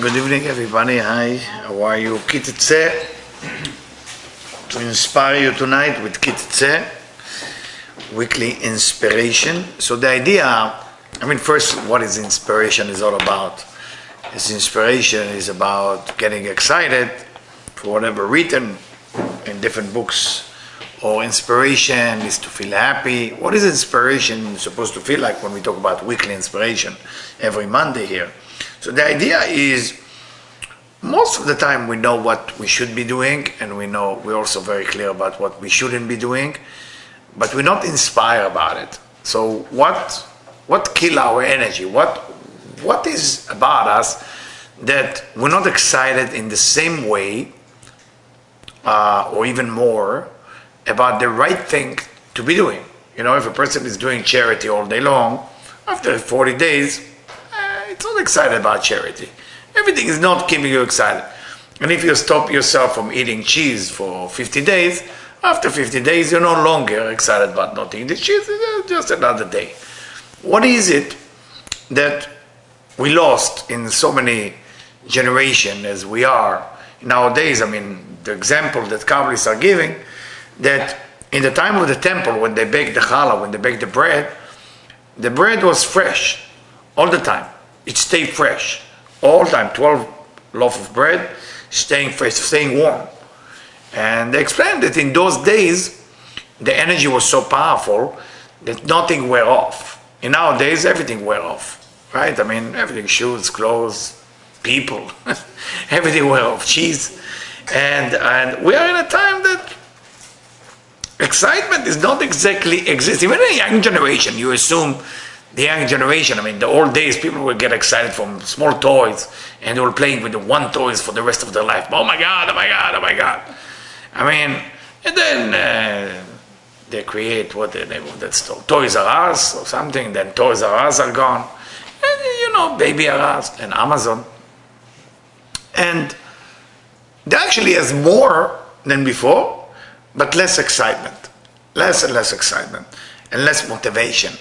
Good evening, everybody. Hi, how are you? Kititze. To inspire you tonight with Kititze, weekly inspiration. So, the idea, I mean, first, what is inspiration is all about? Is inspiration is about getting excited for whatever written in different books, or inspiration is to feel happy. What is inspiration supposed to feel like when we talk about weekly inspiration every Monday here? So the idea is most of the time we know what we should be doing and we know we're also very clear about what we shouldn't be doing, but we're not inspired about it. So what what kill our energy? What what is about us that we're not excited in the same way uh, or even more about the right thing to be doing? You know, if a person is doing charity all day long, after 40 days, it's not excited about charity. Everything is not keeping you excited. And if you stop yourself from eating cheese for 50 days, after 50 days, you're no longer excited about not eating the cheese. It's uh, just another day. What is it that we lost in so many generations as we are nowadays? I mean, the example that Kabbalists are giving, that in the time of the temple, when they baked the challah, when they baked the bread, the bread was fresh all the time it stayed fresh. All time 12 loaf of bread staying fresh staying warm. And they explained that in those days the energy was so powerful that nothing wear off. In nowadays everything wear off right? I mean everything shoes clothes people everything wear off cheese. And and we are in a time that excitement is not exactly existing even a young generation you assume the young generation, I mean, the old days, people would get excited from small toys and they were playing with the one toys for the rest of their life. Oh my God, oh my God, oh my God. I mean, and then uh, they create what the name of that store, Toys R Us or something, then Toys R Us are gone. And, you know, Baby R Us and Amazon. And they actually has more than before, but less excitement. Less and less excitement and less motivation.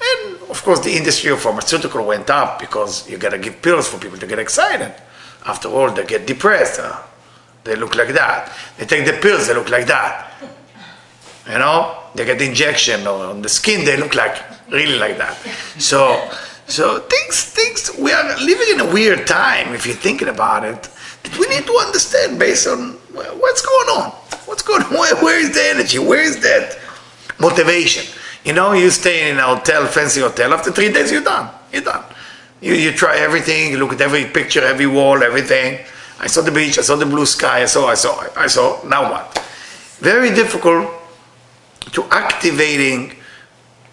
And of course, the industry of pharmaceutical went up because you got to give pills for people to get excited. After all, they get depressed. Uh, they look like that. They take the pills, they look like that. You know, they get the injection on the skin, they look like really like that. So, so things, things. We are living in a weird time, if you're thinking about it. That we need to understand based on what's going on. What's going on? Where is the energy? Where is that motivation? You know, you stay in a hotel, fancy hotel, after three days you're done. You're done. You, you try everything, you look at every picture, every wall, everything. I saw the beach, I saw the blue sky, I saw, I saw, I saw, now what? Very difficult to activating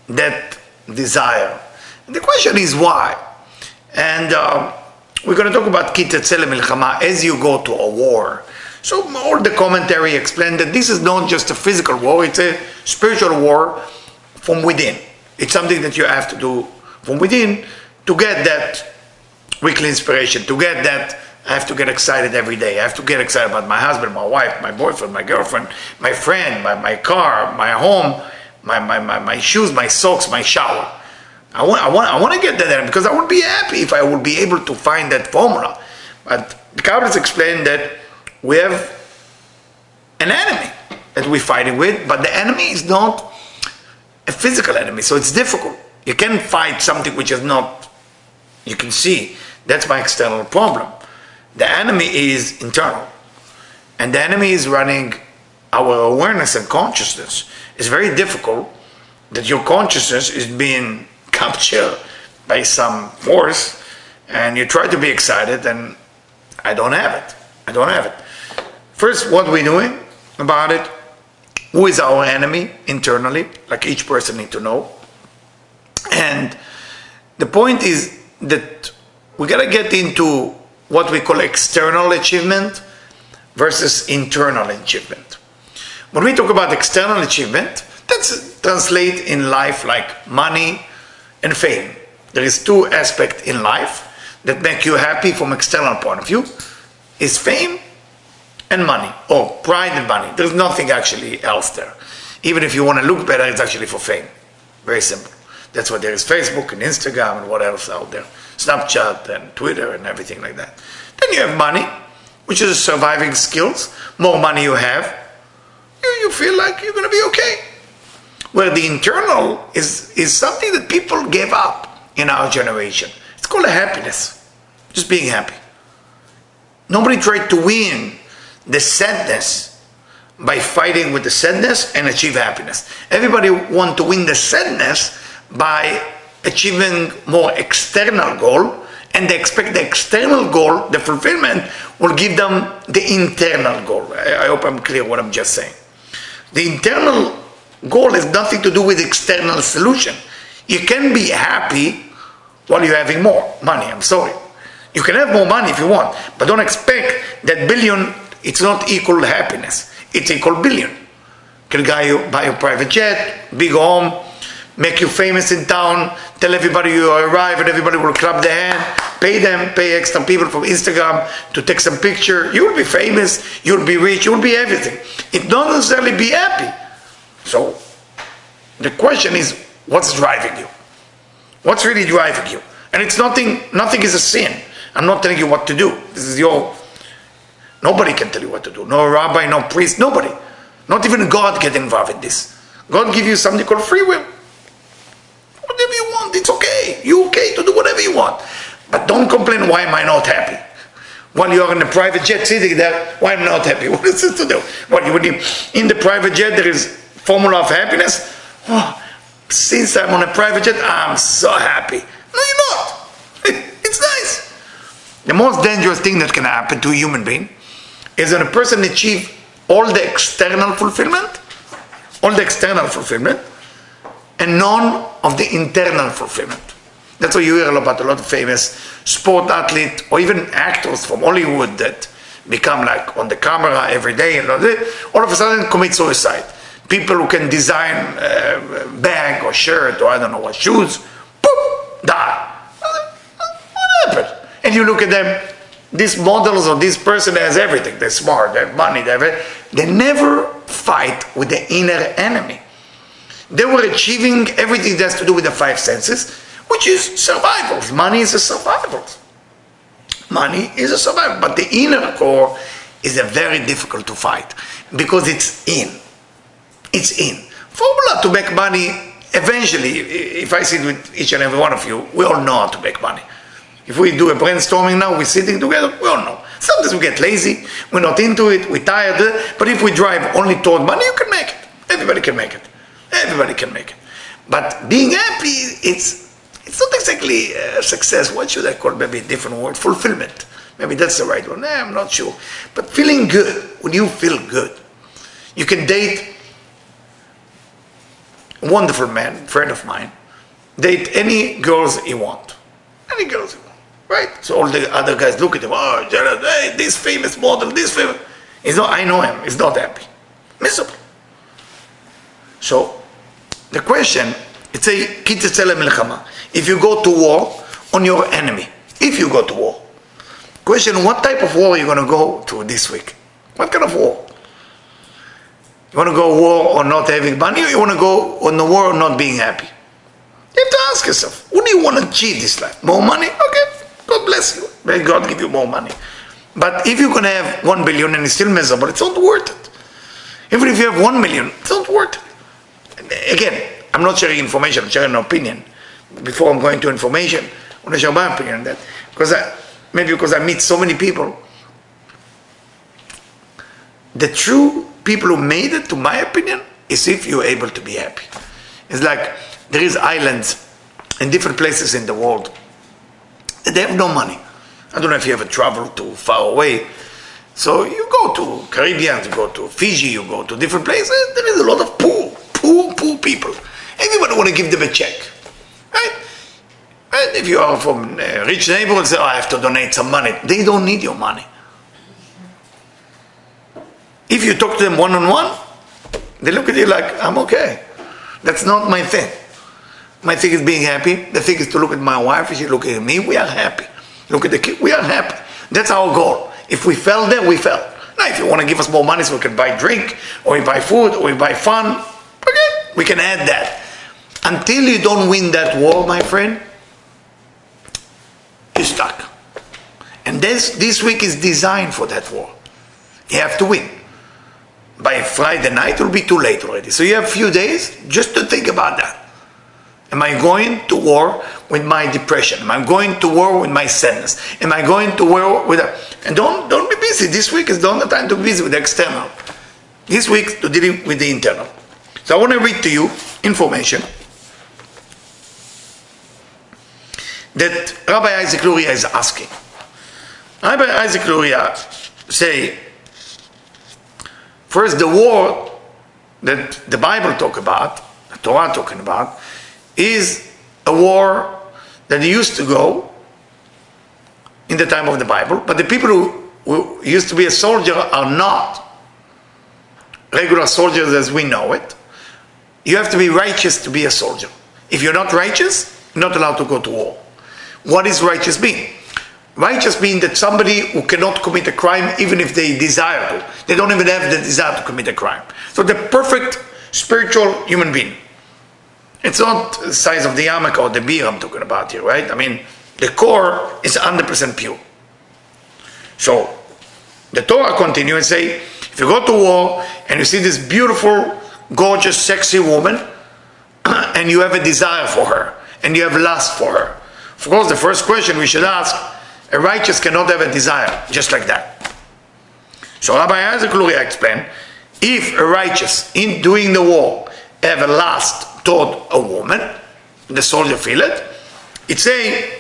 that desire. And the question is why? And uh, we're going to talk about kitetzel milchama as you go to a war. So all the commentary explained that this is not just a physical war, it's a spiritual war from within. It's something that you have to do from within to get that weekly inspiration, to get that I have to get excited every day. I have to get excited about my husband, my wife, my boyfriend, my girlfriend, my friend, my, my car, my home, my, my, my, my shoes, my socks, my shower. I want, I, want, I want to get that because I would be happy if I would be able to find that formula. But the Kabbalists explained that we have an enemy that we're fighting with, but the enemy is not a physical enemy, so it's difficult. You can fight something which is not, you can see. That's my external problem. The enemy is internal. And the enemy is running our awareness and consciousness. It's very difficult that your consciousness is being captured by some force and you try to be excited and I don't have it. I don't have it. First, what we're doing about it who is our enemy internally, like each person need to know. And the point is that we gotta get into what we call external achievement versus internal achievement. When we talk about external achievement, that's translate in life like money and fame. There is two aspects in life that make you happy from external point of view. Is fame and money, Oh, pride and money. There's nothing actually else there. Even if you want to look better, it's actually for fame. Very simple. That's why there is Facebook and Instagram and what else out there. Snapchat and Twitter and everything like that. Then you have money, which is surviving skills. More money you have, you, you feel like you're going to be okay. Where the internal is, is something that people gave up in our generation. It's called a happiness, just being happy. Nobody tried to win the sadness by fighting with the sadness and achieve happiness. Everybody want to win the sadness by achieving more external goal and they expect the external goal, the fulfillment, will give them the internal goal. I, hope I'm clear what I'm just saying. The internal goal has nothing to do with external solution. You can be happy while you're having more money, I'm sorry. You can have more money if you want, but don't expect that billion, it's not equal happiness. It's equal billion. Can buy you buy a private jet, big home, make you famous in town, tell everybody you arrive and everybody will clap their hand, pay them, pay extra people from Instagram to take some picture. You will be famous, you'll be rich, you'll be everything. It don't necessarily be happy. So the question is, what's driving you? What's really driving you? And it's nothing, nothing is a sin. I'm not telling you what to do. This is your Nobody can tell you what to do. No rabbi, no priest, nobody. Not even God get involved in this. God give you something called free will. Whatever you want, it's okay. You okay to do whatever you want. But don't complain, why am I not happy? While you're in the private jet sitting there, why am I not happy? What is this to do? What, you would in the private jet there is formula of happiness? Oh, since I'm on a private jet, I'm so happy. No, you're not. it's nice. The most dangerous thing that can happen to a human being is when a person achieve all the external fulfillment, all the external fulfillment, and none of the internal fulfillment. That's why you hear about a lot of famous sport athletes or even actors from Hollywood that become like on the camera every day and all of a sudden commit suicide. People who can design a bag or shirt or I don't know what shoes, boom, die. What happened? And you look at them these models of this person has everything. They're smart, they have money, they have. They never fight with the inner enemy. They were achieving everything that has to do with the five senses, which is survival. Money is a survival. Money is a survival. But the inner core is a very difficult to fight because it's in. It's in. Formula to make money, eventually, if I sit with each and every one of you, we all know how to make money. If we do a brainstorming now, we're sitting together, we all know. Sometimes we get lazy, we're not into it, we're tired, but if we drive only toward money, you can make it. Everybody can make it. Everybody can make it. But being happy, it's it's not exactly a success. What should I call maybe a different word? Fulfillment. Maybe that's the right one. Eh, I'm not sure. But feeling good, when you feel good, you can date a wonderful man, friend of mine, date any girls you want. Any girls. Right? So all the other guys look at him, oh, Jared, hey, this famous model, this famous. He's not, I know him, he's not happy. Miserable. So, the question, it's a kitzetzele milchama. If you go to war on your enemy, if you go to war, question, what type of war are you going to go to this week? What kind of war? You want to go war on not having money, or you want to go on the war not being happy? You have to ask yourself, what do you want to achieve this life? More money? Okay, God bless you. May God give you more money. But if you're to have one billion and it's still miserable, it's not worth it. Even if you have one million, it's not worth it. Again, I'm not sharing information, I'm sharing an opinion. Before I'm going to information, I want to share my opinion on that. Because I, maybe because I meet so many people. The true people who made it, to my opinion, is if you're able to be happy. It's like there is islands in different places in the world they have no money. I don't know if you ever traveled to far away. So you go to Caribbean, you go to Fiji, you go to different places. There is a lot of poor, poor, poor people. Everybody want to give them a check, right? And if you are from a rich neighborhood, say, oh, I have to donate some money. They don't need your money. If you talk to them one on one, they look at you like, I'm okay. That's not my thing. My thing is being happy. The thing is to look at my wife. Is she look at me. We are happy. Look at the kid. We are happy. That's our goal. If we fell there, we fell. Now, if you want to give us more money so we can buy drink, or we buy food, or we buy fun, okay, we can add that. Until you don't win that war, my friend, you're stuck. And this, this week is designed for that war. You have to win. By Friday night, it will be too late already. So you have a few days just to think about that. Am I going to war with my depression? Am I going to war with my sadness? Am I going to war with a, and don't don't be busy. This week is not the time to be busy with the external. This week to deal with the internal. So I want to read to you information that Rabbi Isaac Luria is asking. Rabbi Isaac Luria say, first the war that the Bible talk about, the Torah talking about, is a war that used to go in the time of the Bible, but the people who, who used to be a soldier are not regular soldiers as we know it. You have to be righteous to be a soldier. If you're not righteous, you're not allowed to go to war. What is righteous mean? Righteous means that somebody who cannot commit a crime even if they desire to. They don't even have the desire to commit a crime. So the perfect spiritual human being. It's not the size of the yarmulke or the beer I'm talking about here, right? I mean, the core is 100% pure. So the Torah continues and say, if you go to war and you see this beautiful, gorgeous, sexy woman, and you have a desire for her, and you have lust for her, of course, the first question we should ask, a righteous cannot have a desire just like that. So Rabbi Isaac Luria explained, if a righteous in doing the war have a lust toward a woman, the soldier feel it. It's a,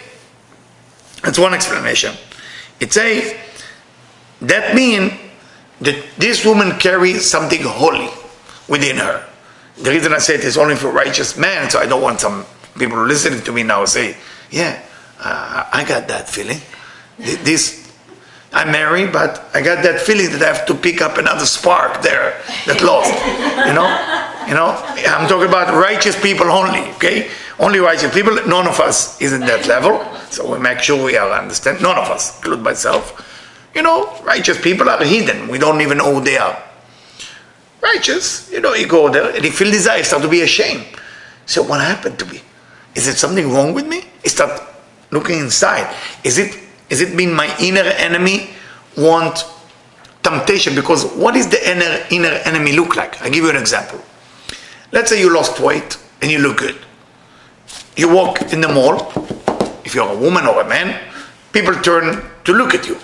that's one explanation. It's a, that mean that this woman carries something holy within her. The reason I say it is only for righteous men, so I don't want some people listening to me now say, yeah, uh, I got that feeling. This, I'm married, but I got that feeling that I have to pick up another spark there that lost. You know? You know, I'm talking about righteous people only, okay? Only righteous people. None of us is in that level. So we make sure we are understand. None of us, include myself. You know, righteous people are hidden. We don't even know who they are. Righteous, you know, you go there and you feel desire, start to be ashamed. So what happened to me? Is it something wrong with me? You start looking inside. Is it is it mean my inner enemy want temptation? Because what is the inner inner enemy look like? i give you an example. Let's say you lost weight and you look good. You walk in the mall, if you're a woman or a man, people turn to look at you.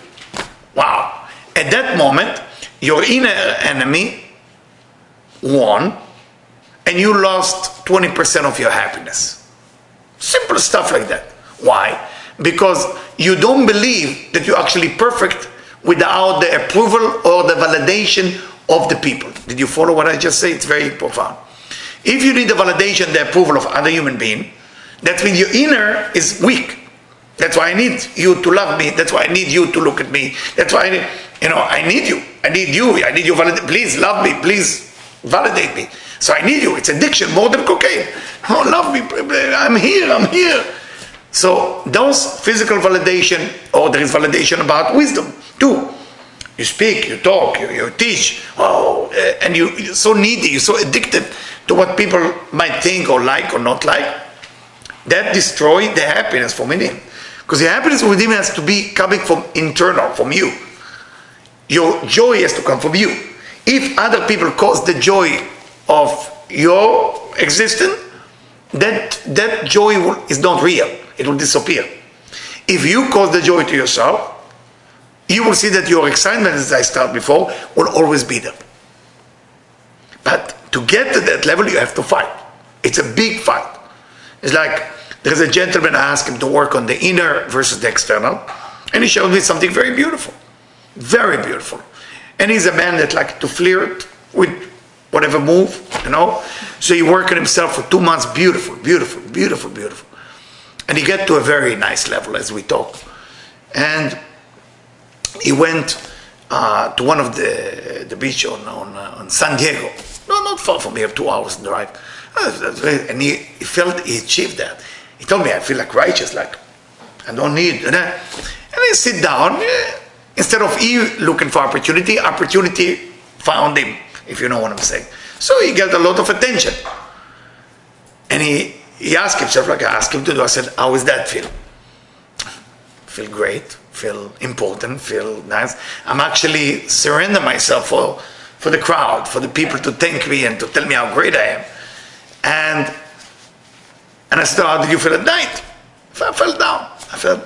Wow. At that moment, your inner enemy won and you lost 20% of your happiness. Simple stuff like that. Why? Because you don't believe that you're actually perfect without the approval or the validation of the people. Did you follow what I just said? It's very profound. If you need the validation, the approval of other human being, that means your inner is weak. That's why I need you to love me. That's why I need you to look at me. That's why I need, you know, I need you. I need you. I need you. Please love me. Please validate me. So I need you. It's addiction more than cocaine. Oh, love me. I'm here. I'm here. So those physical validation, or there is validation about wisdom too. You speak, you talk, you, you teach. Oh, eh, and you, you're so needy. You're so addicted to what people might think or like or not like, that destroy the happiness from within. Because the happiness within has to be coming from internal, from you. Your joy has to come from you. If other people cause the joy of your existence, that, that joy will, is not real. It will disappear. If you cause the joy to yourself, you will see that your excitement, as I started before, will always be there. But to get to that level, you have to fight. It's a big fight. It's like there's a gentleman I asked him to work on the inner versus the external, and he showed me something very beautiful, very beautiful. And he's a man that like to flirt with whatever move, you know. So he worked on himself for two months, beautiful, beautiful, beautiful, beautiful. And he get to a very nice level as we talk. And he went uh, to one of the the beach on on, uh, on San Diego, no, not far from here, two hours drive. Uh, and he, he felt he achieved that. He told me, I feel like righteous, like I don't need. And I, and I sit down. Instead of he looking for opportunity, opportunity found him, if you know what I'm saying. So he got a lot of attention. And he, he asked himself, like I asked him to do, I said, how is that feel? feel great, feel important, feel nice. I'm actually surrender myself for, for the crowd, for the people to thank me and to tell me how great I am. And, and I said, how did you feel at night? I felt down. I felt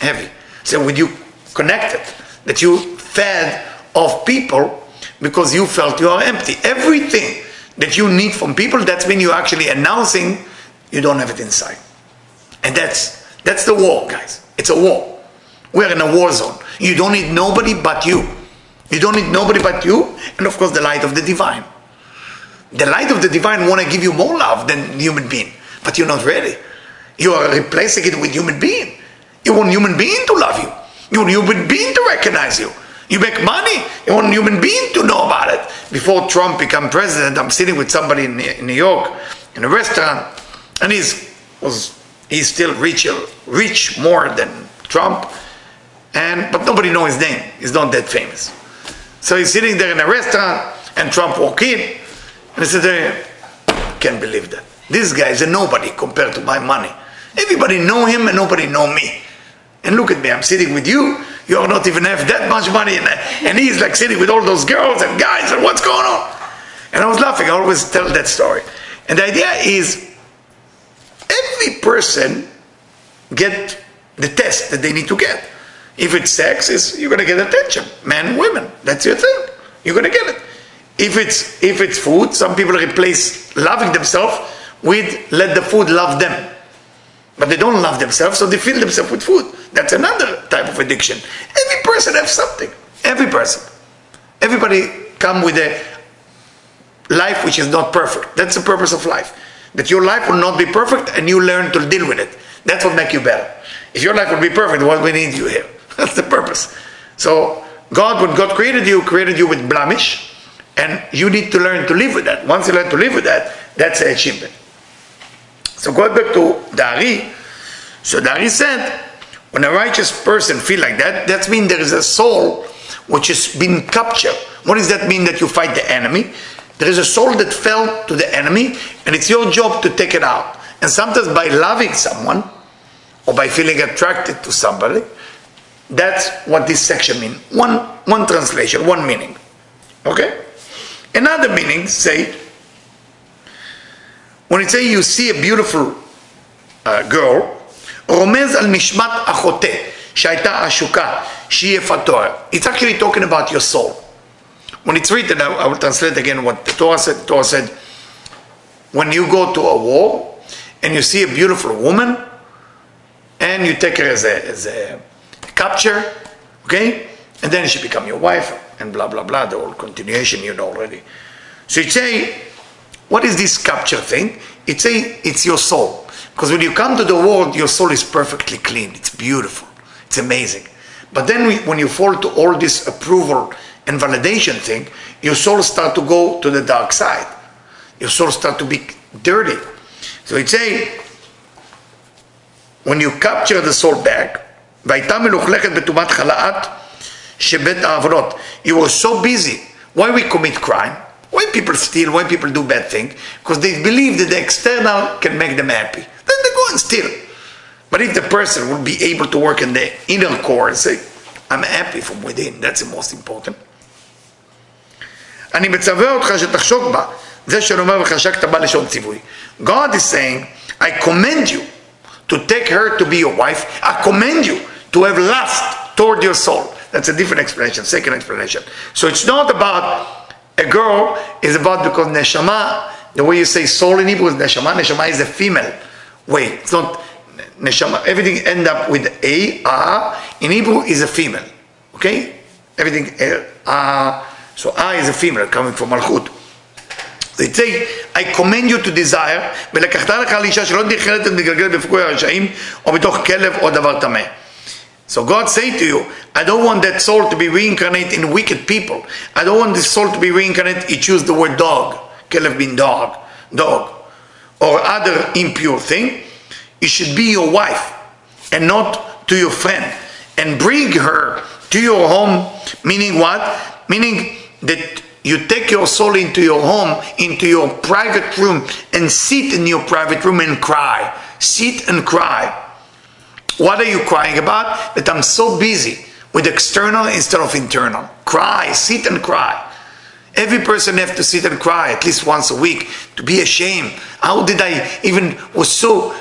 heavy. So when you connected, that you fed off people because you felt you are empty. Everything that you need from people, that's when you're actually announcing you don't have it inside. And that's that's the war, guys. It's a war. We're in a war zone. You don't need nobody but you. You don't need nobody but you, and of course the light of the divine. The light of the divine want to give you more love than human being, but you're not ready. You are replacing it with human being. You want human being to love you. You want human being to recognize you. You make money. You want human being to know about it. Before Trump became president, I'm sitting with somebody in, New York in a restaurant, and he's was he's still rich, rich more than Trump, and but nobody knows his name. He's not that famous. So he's sitting there in a restaurant, and Trump walk in, and he said, I "Can't believe that. This guy is a nobody compared to my money. Everybody know him, and nobody know me." And look at me, I'm sitting with you, you are not even have that much money, and, and he's like sitting with all those girls and guys, and what's going on? And I was laughing, I always tell that story. And the idea is every person get the test that they need to get. If it's sex, is you're gonna get attention. Men, women, that's your thing. You're gonna get it. If it's if it's food, some people replace loving themselves with let the food love them. But they don't love themselves, so they fill themselves with food. That's another type of addiction. Every person has something. Every person. Everybody come with a life which is not perfect. That's the purpose of life. That your life will not be perfect and you learn to deal with it. That's what make you better. If your life would be perfect, what we need you here? That's the purpose. So God, when God created you, created you with blemish, and you need to learn to live with that. Once you learn to live with that, that's an achievement. So going back to Dari, so Dari said, when a righteous person feel like that, that means there is a soul which has been captured. What does that mean that you fight the enemy? There is a soul that fell to the enemy, and it's your job to take it out. And sometimes by loving someone, or by feeling attracted to somebody, that's what this section means. One, one translation, one meaning. Okay? Another meaning, say, when it say you see a beautiful uh, girl, רומז על נשמת החוטא שהייתה עשוקה, שהיא יפתוה. It's actually talking about your soul. When it's written, I will translate again what the Torah said. The Torah said, when you go to a war and you see a beautiful woman and you take her as a, as a capture, okay? And then she become your wife and blah, blah, blah, the whole continuation you know already. So you say, what is this capture thing? It's a, it's your soul. Because when you come to the world, your soul is perfectly clean. It's beautiful. It's amazing. But then we, when you fall to all this approval and validation thing, your soul start to go to the dark side. Your soul start to be dirty. So it's say, when you capture the soul back, והייתה מלוכלכת בטומאת חלאת שבית העברות. You were so busy. Why we commit crime? Why people steal? Why people do bad things? Because they believe that the external can make them happy. Then they go and steal. But if the person will be able to work in the inner core and say, I'm happy from within, that's the most important. אני מצווה אותך שתחשוק בה, זה שאומר וחשקת בה לשון ציווי. God is saying, I commend you to take her to be your wife. I commend you to have lust toward your soul. That's a different explanation, second explanation. So it's not about a girl is about because neshama, the way you say soul in Hebrew is neshama. Neshama is a female. Wait, it's not neshama. Everything end up with a, a. In Hebrew is a female. Okay? Everything, uh, so a is a female coming from malchut. They say, I commend you to desire, ולקחת לך לאישה שלא נכלת ומתגלגלת בפגועי הרשעים, או בתוך כלב או דבר טמא. So God say to you, I don't want that soul to be reincarnated in wicked people. I don't want this soul to be reincarnated. He choose the word dog. Kelev mean dog, dog, or other impure thing. It should be your wife and not to your friend. And bring her to your home, meaning what? Meaning that you take your soul into your home, into your private room, and sit in your private room and cry. Sit and cry. What are you crying about? That I'm so busy with external instead of internal. Cry, sit and cry. Every person have to sit and cry at least once a week to be ashamed. How did I even was so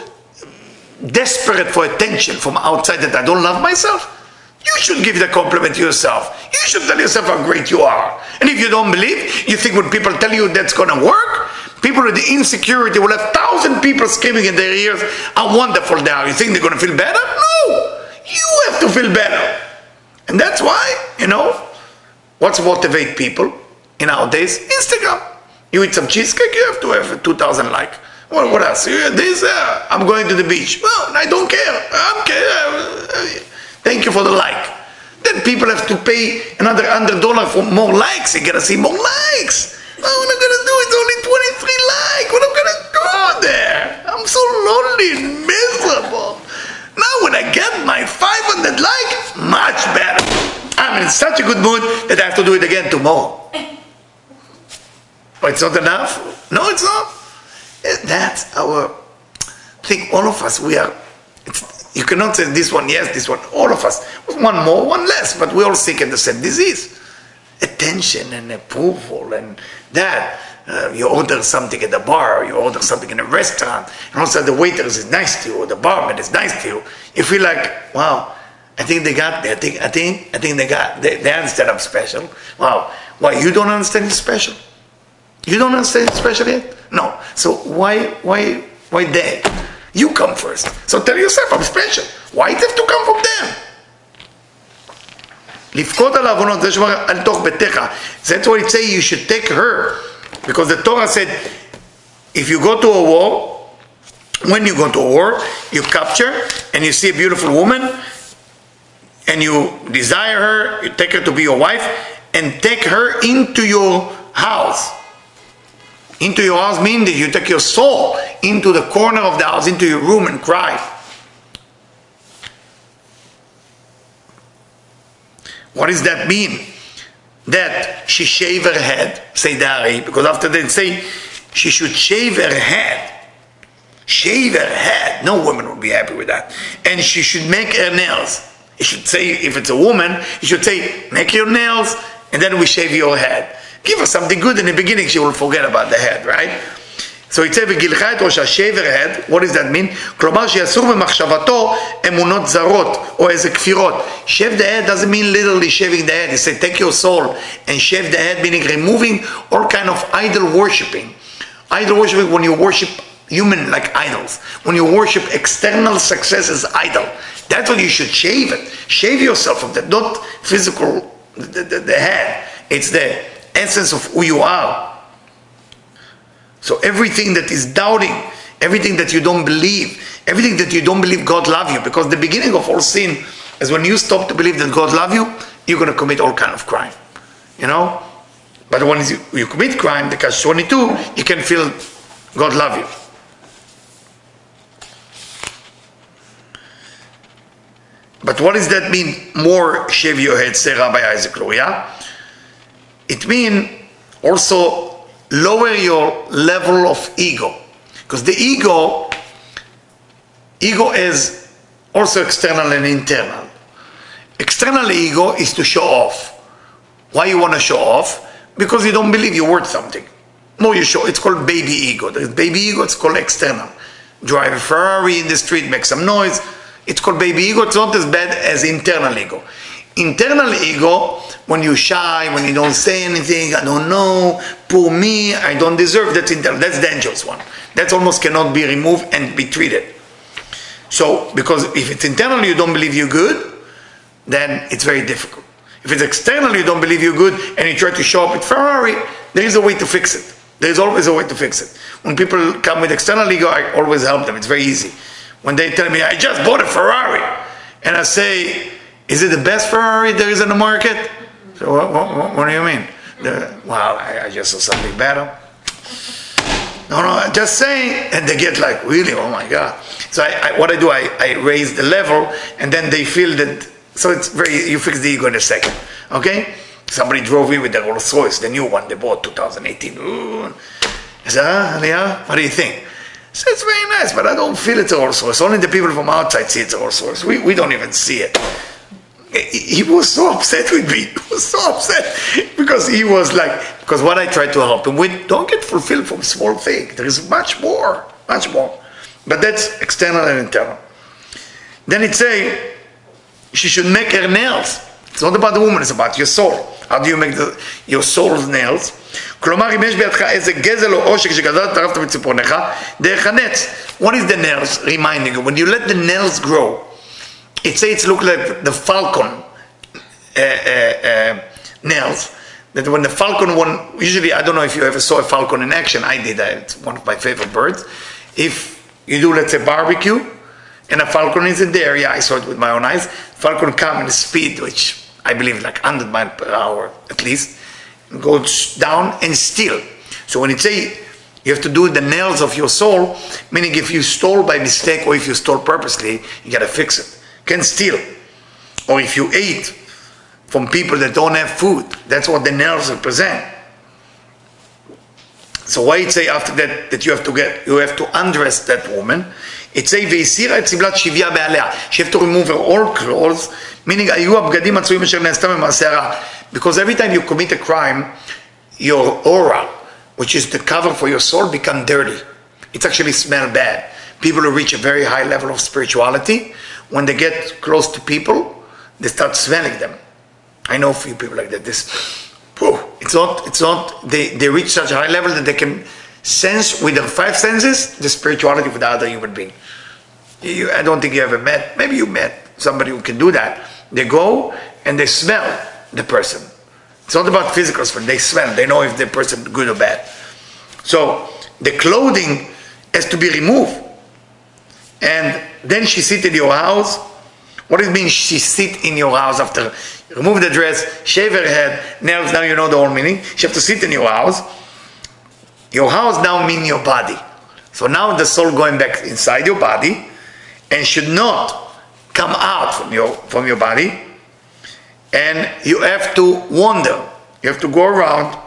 desperate for attention from outside that I don't love myself? You should give the compliment to yourself. You should tell yourself how great you are. And if you don't believe, you think when people tell you that's to work, people with the insecurity will have thousand people screaming in their ears how wonderful they are. You think they're going to feel better? No! You have to feel better. And that's why, you know, what's motivate people in nowadays? Instagram. You eat some cheesecake, you have to have 2,000 like. Well, what else? This, uh, I'm going to the beach. Well, I don't care. I'm care. Thank you for the like. Then people have to pay another hundred dollar for more likes. You gotta see more likes. Oh, what I'm gonna do is only 23 likes. What I'm gonna do there? I'm so lonely and miserable. Now when I get my 500 likes, much better. I'm in such a good mood that I have to do it again tomorrow. But it's not enough? No, it's not. Eh, that's our thing. All of us, we are you cannot say this one yes, this one, all of us. One more, one less, but we all sick in the same disease. Attention and approval and that. Uh, you order something at the bar, you order something in a restaurant, and also the waiter is nice to you, or the barman is nice to you. You feel like, wow, I think they got. I think, I think, I think they got, they, they understand I'm special. Wow. Why, you don't understand you're special? You don't understand you're special yet? No. So why, why, why they? You come first. So tell yourself, I'm special. Why it have to come from them? לבכות על העוונות, זה שאומר אל תוך ביתך. That's what it say, you should take her. Because the Torah said, if you go to a war, when you go to a war, you capture and you see a beautiful woman and you desire her, you take her to be your wife and take her into your house into your house means that you take your soul into the corner of the house, into your room and cry. What does that mean? That she shave her head, say Dari, because after they say she should shave her head. Shave her head. No woman would be happy with that. And she should make her nails. You should say, if it's a woman, you should say, make your nails, and then we shave your head. Give her something good in the beginning, she will forget about the head, right? So it says, וגילחה את ראשה, shave her head, what does that mean? כלומר שאסור במחשבתו אמונות זרות, או איזה כפירות. Shave the head doesn't mean literally shaving the head. It says, take your soul and shave the head, meaning removing all kind of idol worshipping. Idol worshipping when you worship human like idols. When you worship external success as idol. That's what you should shave it. Shave yourself of that, not physical, the, the, the head. It's the essence of who you are. So everything that is doubting, everything that you don't believe, everything that you don't believe God love you, because the beginning of all sin is when you stop to believe that God love you, you're going to commit all kind of crime. You know? But when you, commit crime, catch 22, you can feel God love you. But what does that mean? More shave your head, say Rabbi Isaac Luria it means also lower your level of ego. Because the ego, ego is also external and internal. External ego is to show off. Why you want to show off? Because you don't believe you're worth something. No, you show. It's called baby ego. There's baby ego. It's called external. Drive a Ferrari in the street, make some noise. It's called baby ego. It's not as bad as internal ego. Internal ego, when you're shy, when you don't say anything, I don't know, poor me, I don't deserve, that's internal. That's dangerous one. That almost cannot be removed and be treated. So, because if it's internal, you don't believe you're good, then it's very difficult. If it's external, you don't believe you're good, and you try to show up with Ferrari, there is a way to fix it. There is always a way to fix it. When people come with external ego, I always help them. It's very easy. When they tell me, I just bought a Ferrari, and I say, is it the best Ferrari there is in the market? So what, what, what do you mean? The, well, I, I, just saw something better. No, no, I'm just saying. And they get like, really? Oh my God. So I, I, what I do, I, I raise the level and then they feel that, so it's very, you fix the ego in a second. Okay? Somebody drove in with the Rolls Royce, the new one they bought 2018. Ooh. I said, ah, yeah, what do you think? said, it's very nice, but I don't feel it's a Rolls Royce. Only the people from outside see it's a Rolls Royce. We, we don't even see it He was so upset with me. He was so upset because he was like, because what I tried to help him with, don't get fulfilled from small thing. There is much more, much more. But that's external and internal. Then it say, she should make her nails. It's not about the woman, it's about your soul. How do you make the, your soul's nails? כלומר, אם יש בידך איזה גזל או עושק שגזלת טרפת בציפורניך, דרך הנץ. What is the nails reminding you? When you let the nails grow, it says look like the falcon uh, uh, uh, nails. That when the falcon one, usually I don't know if you ever saw a falcon in action. I did. It's one of my favorite birds. If you do, let's say, barbecue, and a falcon is in the area, I saw it with my own eyes. Falcon come in a speed which I believe like 100 miles per hour at least, goes down and steal. So when it say you have to do the nails of your soul, meaning if you stole by mistake or if you stole purposely, you gotta fix it Can steal. Or if you ate from people that don't have food, that's what the nails represent. So why it say after that that you have to get you have to undress that woman? It say והסירה את סבלת שבייה בעליה. She have to remove her all clothes, meaning היו הבגדים הצועים אשר נעשתה ממעשה הרע. Because every time you commit a crime, your aura, which is the cover for your soul, become dirty. It actually smell bad. People who reach a very high level of spirituality, when they get close to people, they start smelling them. I know a few people like that. This it's not, it's not, they, they reach such a high level that they can sense with their five senses the spirituality of the other human being. You, I don't think you ever met, maybe you met somebody who can do that. They go and they smell the person. It's not about physical smell, they smell, they know if the person good or bad. So the clothing has to be removed. And then she sit in your house. What does it mean she sit in your house after remove the dress, shave her head, nails, now you know the whole meaning. She have to sit in your house. Your house now mean your body. So now the soul going back inside your body and should not come out from your from your body. And you have to wander. You have to go around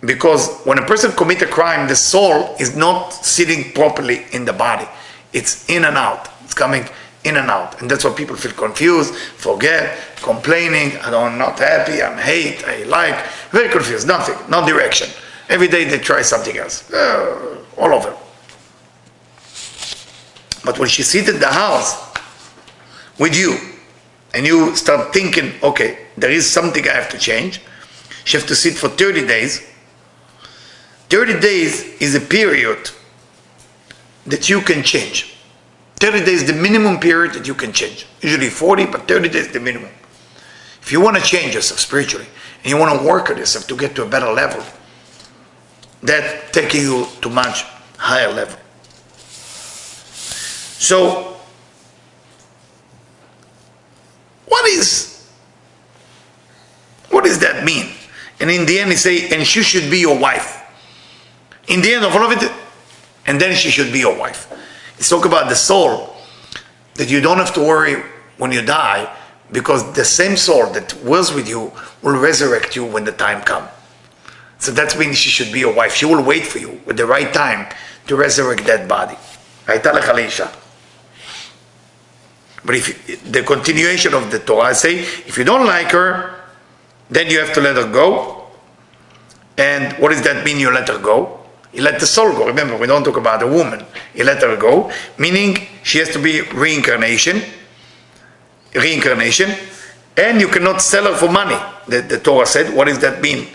because when a person commit a crime, the soul is not sitting properly in the body. It's in and out. It's coming in and out. And that's why people feel confused, forget, complaining, I'm not happy, I'm hate, I like, very confused, nothing, no direction. Every day they try something else, uh, all over. But when she in the house with you, and you start thinking, okay, there is something I have to change, she has to sit for 30 days. 30 days is a period that you can change. 30 days is the minimum period that you can change. Usually 40, but 30 days is the minimum. If you want to change yourself spiritually, and you want to work on yourself to get to a better level, that taking you to much higher level. So, what is, what does that mean? And in the end, he say, and she should be your wife. In the end of all of it, and then she should be your wife. Let's talk about the soul that you don't have to worry when you die because the same soul that was with you will resurrect you when the time comes. So that means she should be your wife. She will wait for you at the right time to resurrect that body. I tell Khalisha. But if the continuation of the Torah say, if you don't like her, then you have to let her go. And what does that mean? You let her go. He let the soul go. Remember, we don't talk about a woman. He let her go, meaning she has to be reincarnation, reincarnation, and you cannot sell her for money. The, the Torah said, what does that mean?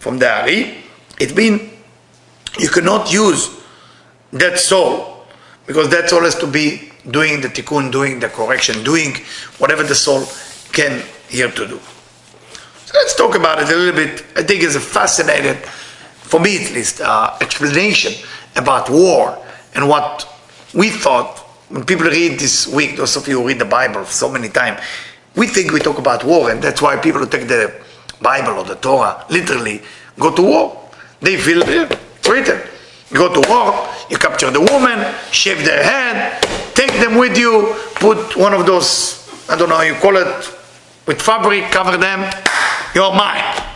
From the Ari, it means you cannot use that soul because that soul has to be doing the tikkun, doing the correction, doing whatever the soul can here to do. So let's talk about it a little bit. I think it's a fascinating for me at least, uh, explanation about war and what we thought when people read this week, those of you who read the Bible so many times, we think we talk about war, and that's why people who take the Bible or the Torah literally go to war. They feel it's written. You go to war, you capture the woman, shave their head, take them with you, put one of those, I don't know how you call it, with fabric, cover them, you're mine.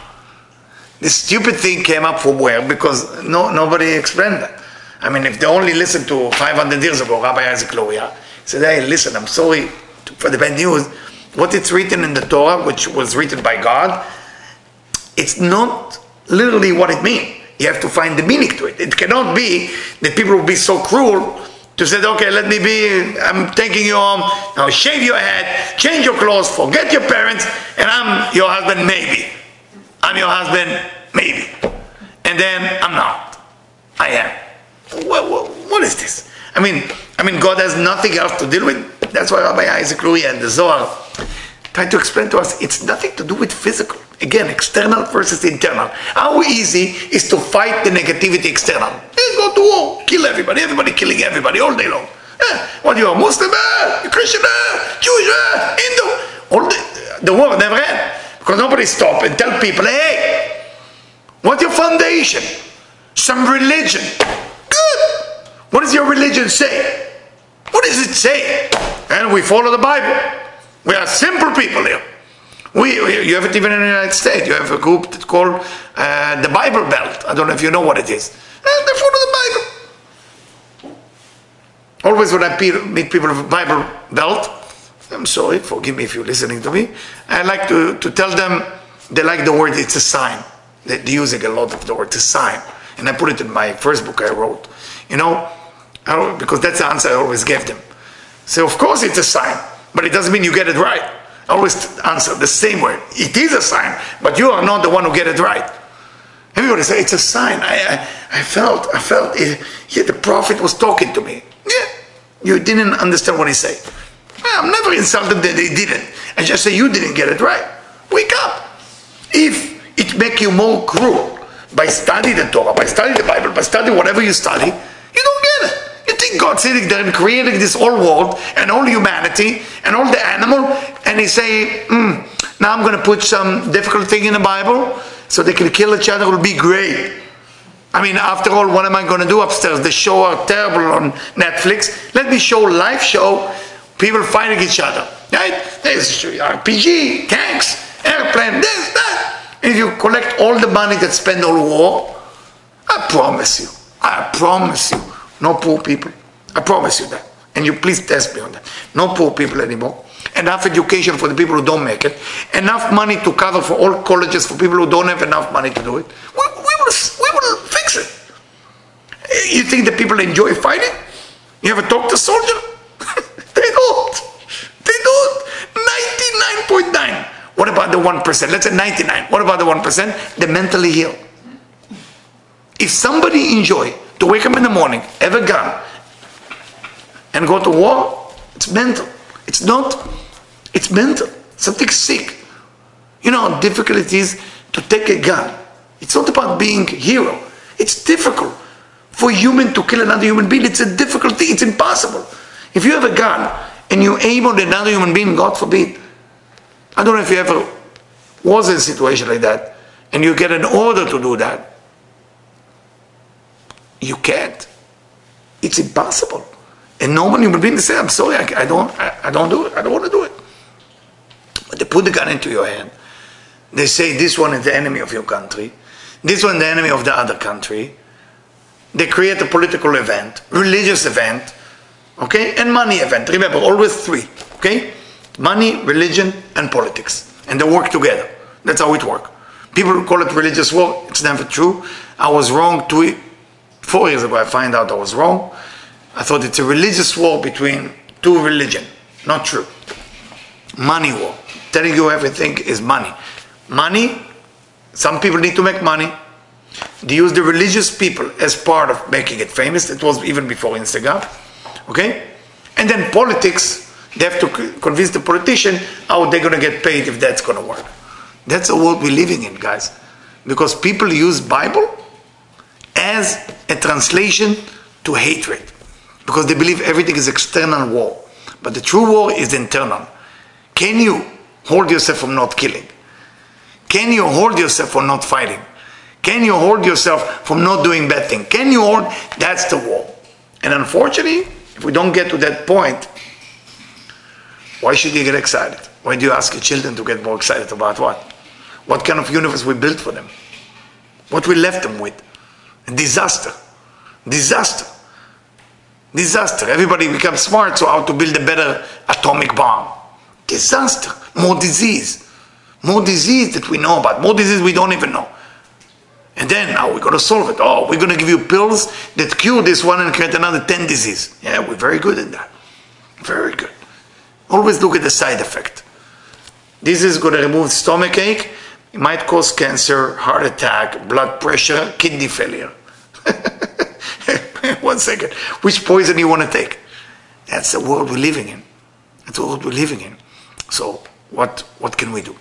This stupid thing came up from where? Because no, nobody explained that. I mean, if they only listened to 500 years ago, Rabbi Isaac Luria said, hey, listen, I'm sorry for the bad news. What it's written in the Torah, which was written by God, it's not literally what it means. You have to find the meaning to it. It cannot be that people will be so cruel to say, okay, let me be, I'm taking you home, now shave your head, change your clothes, forget your parents, and I'm your husband, maybe. I'm your husband, maybe. And then I'm not. I am. what, what, what is this? I mean, I mean, God has nothing else to deal with. That's why Rabbi Isaac Luria and the Zohar try to explain to us it's nothing to do with physical. Again, external versus internal. How easy is to fight the negativity external? Let's go to war, kill everybody, everybody killing everybody all day long. Eh, what you are, Muslim, eh, Christian, eh, Jewish, eh, Hindu. All the, the war never end. Because nobody stop and tell people, hey, what's your foundation? Some religion. Good. What does your religion say? What does it say? And we follow the Bible. We are simple people here. We, you have it even in the United States. You have a group that's called uh, the Bible Belt. I don't know if you know what it is. And they follow the Bible. Always when I meet people of Bible Belt, I'm sorry, forgive me if you're listening to me, I like to, to tell them they like the word, it's a sign. They're using a lot of the word, it's a sign. And I put it in my first book I wrote. You know, because that's the answer I always gave them. So of course it's a sign, but it doesn't mean you get it right. I always answer the same way. It is a sign, but you are not the one who get it right. Everybody say it's a sign. I, I, I felt, I felt, it, yeah, the prophet was talking to me. Yeah, you didn't understand what he said. I'm never insulted that they didn't. I just say you didn't get it right. Wake up. If it make you more cruel by studying the Torah, by studying the Bible, by studying whatever you study, you don't get it. You think God's sitting there and creating this whole world and all humanity and all the animal, and he say, mm, now I'm going to put some difficult thing in the Bible so they can kill each other. It will be great. I mean, after all, what am I going to do upstairs? The show are terrible on Netflix. Let me show live show people fighting each other. Right? There's RPG, tanks, airplane, this, that. If you collect all the money that spent on war, I promise you, I promise you, no poor people. I promise you that. And you please test me on that. No poor people anymore. Enough education for the people who don't make it. Enough money to cover for all colleges for people who don't have enough money to do it. We, we, will, we will fix it. You think the people enjoy fighting? You ever talk to a soldier? They. They don't. 99.9. What about the 1%? Let's say 99. What about the 1%? They're mentally ill. If somebody enjoy to wake up in the morning, have a gun, and go to war, it's mental. It's not, it's mental. Something sick. You know how difficult it is to take a gun. It's not about being hero. It's difficult for human to kill another human being. It's a difficult thing. It's impossible. If you have a gun and you on another human being, God forbid, I don't know if you ever was in a situation like that, and you get an order to do that, you can't. It's impossible. And no one human being say, I'm sorry, I, I don't, I, I, don't do it. I don't want to do it. But they put the gun into your hand. They say this one is the enemy of your country. This one the enemy of the other country. They create a political event, religious event, okay, and money event. Remember, always three, okay? Money, religion, and politics. And they work together. That's how it works. People call it religious war. It's never true. I was wrong two, Four years ago, I find out I was wrong. I thought it's a religious war between two religion. Not true. Money war. Telling you everything is money. Money, some people need to make money. They use the religious people as part of making it famous. It was even before Instagram. Okay? And then politics, they have to convince the politician how they're going to get paid if that's going to work. That's the world we're living in, guys. Because people use Bible as a translation to hatred because they believe everything is external war. But the true war is internal. Can you hold yourself from not killing? Can you hold yourself from not fighting? Can you hold yourself from not doing bad things? Can you hold? That's the war. And unfortunately, if we don't get to that point, why should you get excited? Why do you ask your children to get more excited about what? What kind of universe we built for them? What we left them with? Disaster. Disaster. Disaster. Everybody becomes smart, so how to build a better atomic bomb. Disaster. More disease. More disease that we know about. More disease we don't even know. And then oh, now we're going to solve it. Oh, we're going to give you pills that cure this one and create another 10 disease. Yeah, we're very good at that. Very good. Always look at the side effect. This is going to remove stomach ache. It might cause cancer, heart attack, blood pressure, kidney failure. One second. Which poison you want to take? That's the world we're living in. That's the world we're living in. So what, what can we do?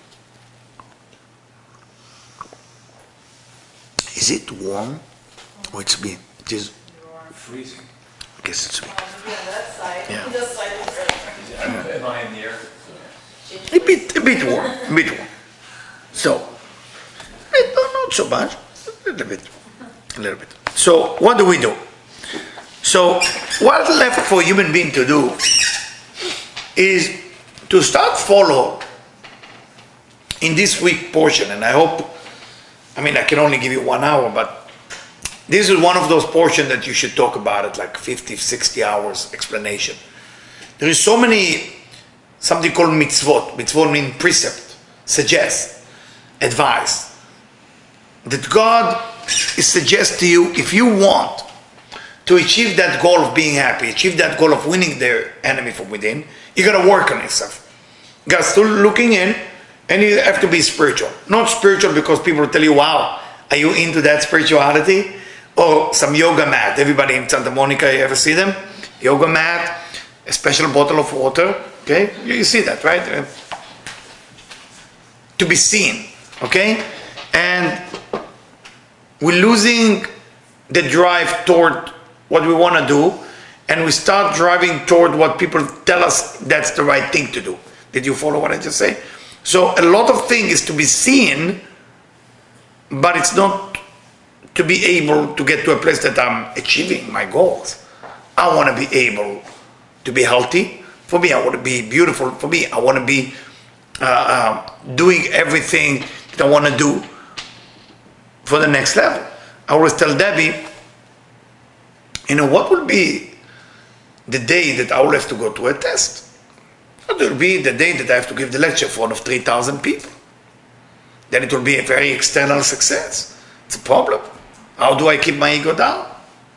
Is it warm or it's been? It is freezing. I guess it's been. Yeah. Am I in the air? A bit, a bit warm, a bit warm. So, not so much, a little bit, a little bit. So, what do we do? So, what's left for human being to do is to start follow in this week portion, and I hope, I mean, I can only give you one hour, but this is one of those portions that you should talk about it like 50, 60 hours explanation. There is so many, something called mitzvot. Mitzvot mean precept, suggest, advice. That God is suggest to you if you want to achieve that goal of being happy, achieve that goal of winning the enemy from within, you gotta work on yourself. God's still looking in, and you have to be spiritual. Not spiritual because people tell you, wow, are you into that spirituality? Or some yoga mat. Everybody in Santa Monica, you ever see them? Yoga mat, a special bottle of water. Okay, you see that, right? Uh, to be seen. Okay, and we're losing the drive toward what we want to do, and we start driving toward what people tell us that's the right thing to do. Did you follow what I just say? So a lot of things is to be seen, but it's not to be able to get to a place that I'm achieving my goals. I want to be able to be healthy. For me, I want to be beautiful. For me, I want to be uh, uh, doing everything that I want to do for the next level. I always tell Debbie, you know, what will be the day that I will have to go to a test? It will be the day that I have to give the lecture in front of 3,000 people. Then it will be a very external success. It's a problem. How do I keep my ego down?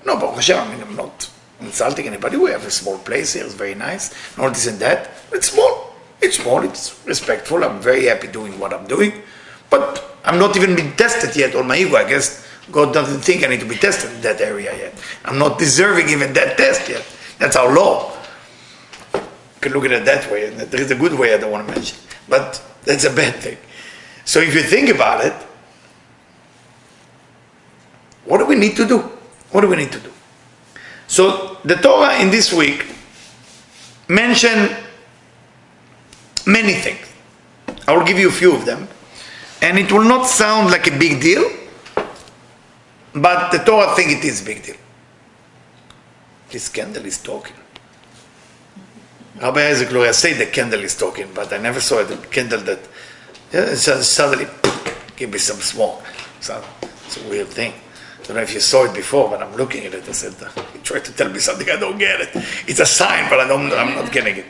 No, but Hashem, I mean, I'm not insulting anybody. We have a small place here. It's very nice. Not this and that. It's small. It's small. It's respectful. I'm very happy doing what I'm doing. But I'm not even been tested yet on my ego. I guess God doesn't think I need to be tested in that area yet. I'm not deserving even that test yet. That's our low. Look at it that way. And there is a good way I don't want to mention. But that's a bad thing. So if you think about it, what do we need to do? What do we need to do? So the Torah in this week mentioned many things. I will give you a few of them. And it will not sound like a big deal, but the Torah think it is a big deal. This candle is talking. Rabbi Isaac Luria say the candle is talking, but I never saw a candle that yeah, suddenly give me some smoke. So it's a weird thing. I don't know if you saw it before, but I'm looking at it. I said, uh, you tried to tell me something, I don't get it. It's a sign, but I don't, I'm not getting it.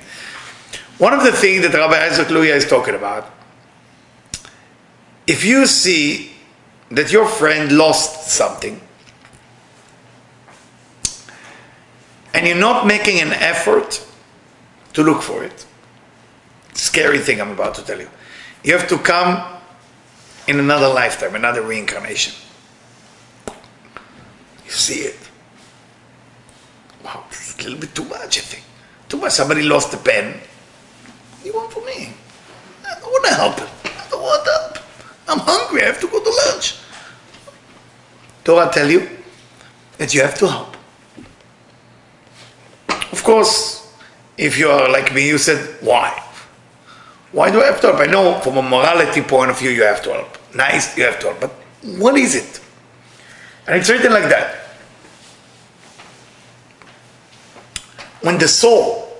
One of the things that Rabbi Isaac Luria is talking about, if you see that your friend lost something, and you're not making an effort to look for it, scary thing I'm about to tell you. You have to come in another lifetime, another reincarnation you see it. Wow, it's a little bit too much, I think. Too much. Somebody lost a pen. You want for me? I don't want to help. I don't want help. I'm hungry. I have to go to lunch. Torah tell you that you have to help. Of course, if you are like me, you said, why? Why do I have to help? I know from a morality point of view you have to help. Nice, you have to help. But what is it? And it's written like that. When the soul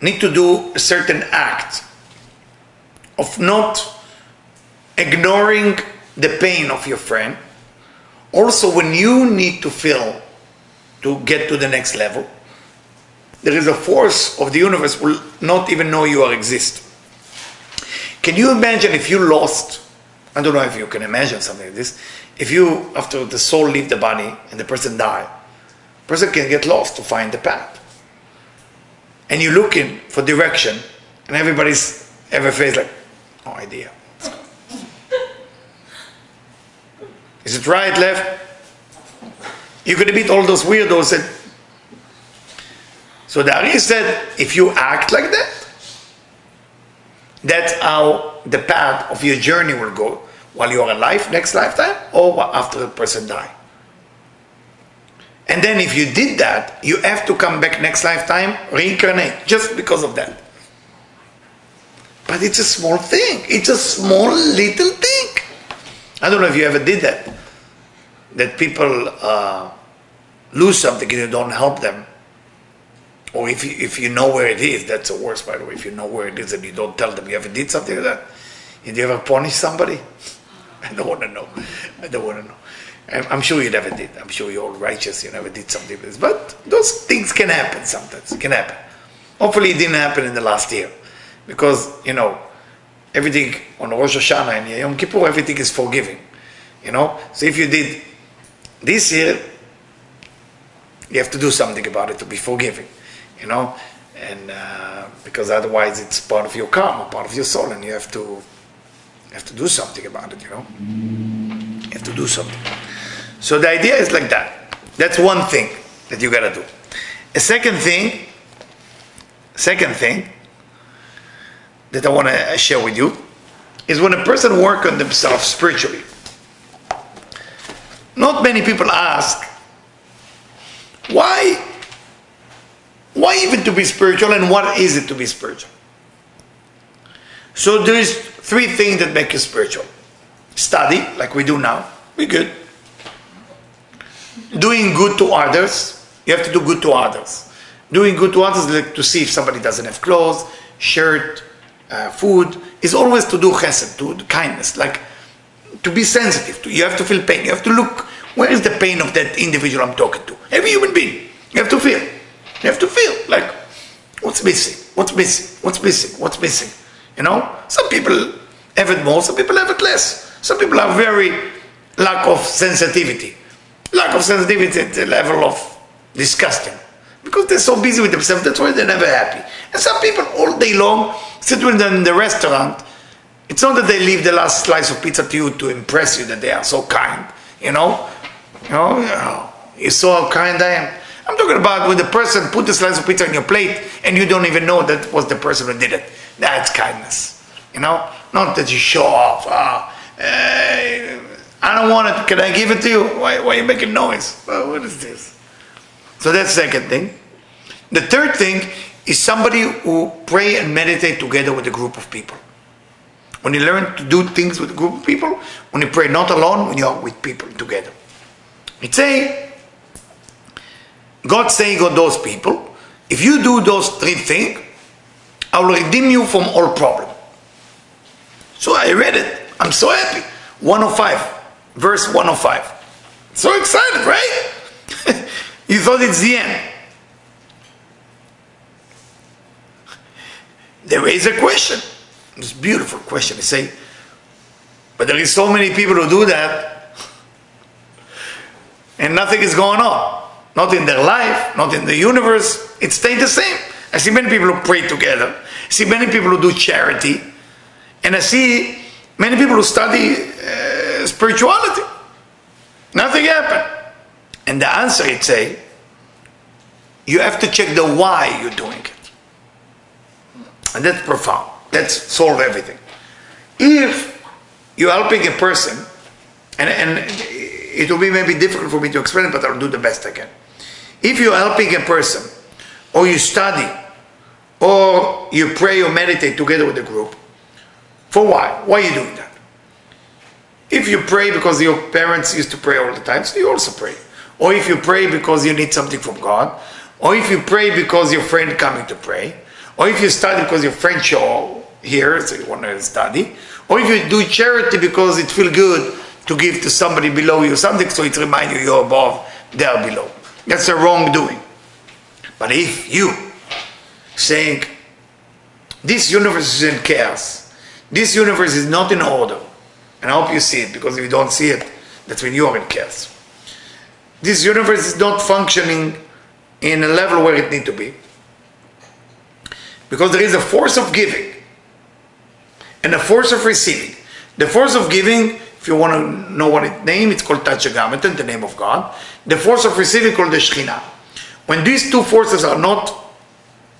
need to do a certain act of not ignoring the pain of your friend Also, when you need to feel to get to the next level, there is a force of the universe will not even know you are exist. Can you imagine if you lost? I don't know if you can imagine something like this. If you, after the soul leave the body and the person die, person can get lost to find the path. And you're looking for direction, and everybody's every face like, no idea. Is it right, left? Going to meet all those weirdos that. So the Ari said, if you act like that, that's how the path of your journey will go while you are alive next lifetime or after the person die. And then if you did that, you have to come back next lifetime, reincarnate, just because of that. But it's a small thing. It's a small little thing. I don't know if you ever did that. That people uh, lose something and you don't help them. Or if you, if you know where it is, that's the worst, by the way. If you know where it is and you don't tell them, you ever did something like that? Did you ever punish somebody? I don't want to know. I don't want to know. I'm, sure you never did. I'm sure you're all righteous. You never did something like this. But those things can happen sometimes. It can happen. Hopefully, it didn't happen in the last year. Because, you know, everything on Rosh Hashanah and Yom Kippur, everything is forgiving. You know? So if you did this year, you have to do something about it to be forgiving. You know? And uh, because otherwise it's part of your karma, part of your soul, and you have to have to do something about it, you know? You have to do something. So the idea is like that. That's one thing that you gotta do. A second thing, second thing that I want to share with you is when a person work on themselves spiritually. Not many people ask why why even to be spiritual and what is it to be spiritual? So there is three things that make you spiritual. Study, like we do now, be good. Doing good to others, you have to do good to others. Doing good to others, like to see if somebody doesn't have clothes, shirt, uh, food, is always to do chesed, to do kindness, like to be sensitive to. You have to feel pain. You have to look where is the pain of that individual I'm talking to. Every human being, you have to feel. You have to feel like what's missing, what's missing, what's missing, what's missing. You know, some people have it more, some people have it less. Some people are very lack of sensitivity, lack of sensitivity at the level of disgusting because they're so busy with themselves. That's why they're never happy. And some people all day long sit with them in the restaurant. It's not that they leave the last slice of pizza to you to impress you that they are so kind. You know, you know, you, know, you saw how kind I am. I'm talking about when the person put the slice of pizza on your plate and you don't even know that was the person who did it. That's kindness. You know? Not that you show off. Oh, hey, I don't want it. Can I give it to you? Why, why are you making noise? Well, what is this? So that's the second thing. The third thing is somebody who pray and meditate together with a group of people. When you learn to do things with a group of people, when you pray not alone, when you are with people together. It's a God saying of those people, if you do those three things, I will redeem you from all problem. So I read it. I'm so happy. 105, verse 105. So excited, right? you thought it's the end. They raise a question. This beautiful question. They say, but there is so many people who do that, and nothing is going on. Not in their life, not in the universe. It stays the same. I see many people who pray together. I see many people who do charity. And I see many people who study uh, spirituality. Nothing happened. And the answer it say, you have to check the why you're doing it. And that's profound. That's solve everything. If you're helping a person, and, and it will be maybe difficult for me to explain it, but I'll do the best I can. If you're helping a person, or you study, or you pray or meditate together with the group, for why? Why are you doing that? If you pray because your parents used to pray all the time, so you also pray. Or if you pray because you need something from God, or if you pray because your friend coming to pray, or if you study because your friend show here, so you want to study, or if you do charity because it feels good to give to somebody below you something so it reminds you you're above, they're below. That's a wrongdoing. But if you saying, this universe is in chaos, this universe is not in order, and I hope you see it because if you don't see it, that's when you're in chaos. This universe is not functioning in a level where it need to be because there is a force of giving and a force of receiving. The force of giving, if you want to know what its name, it's called Tetragrammaton, the name of God. The force of receiving called the Shekhinah. When these two forces are not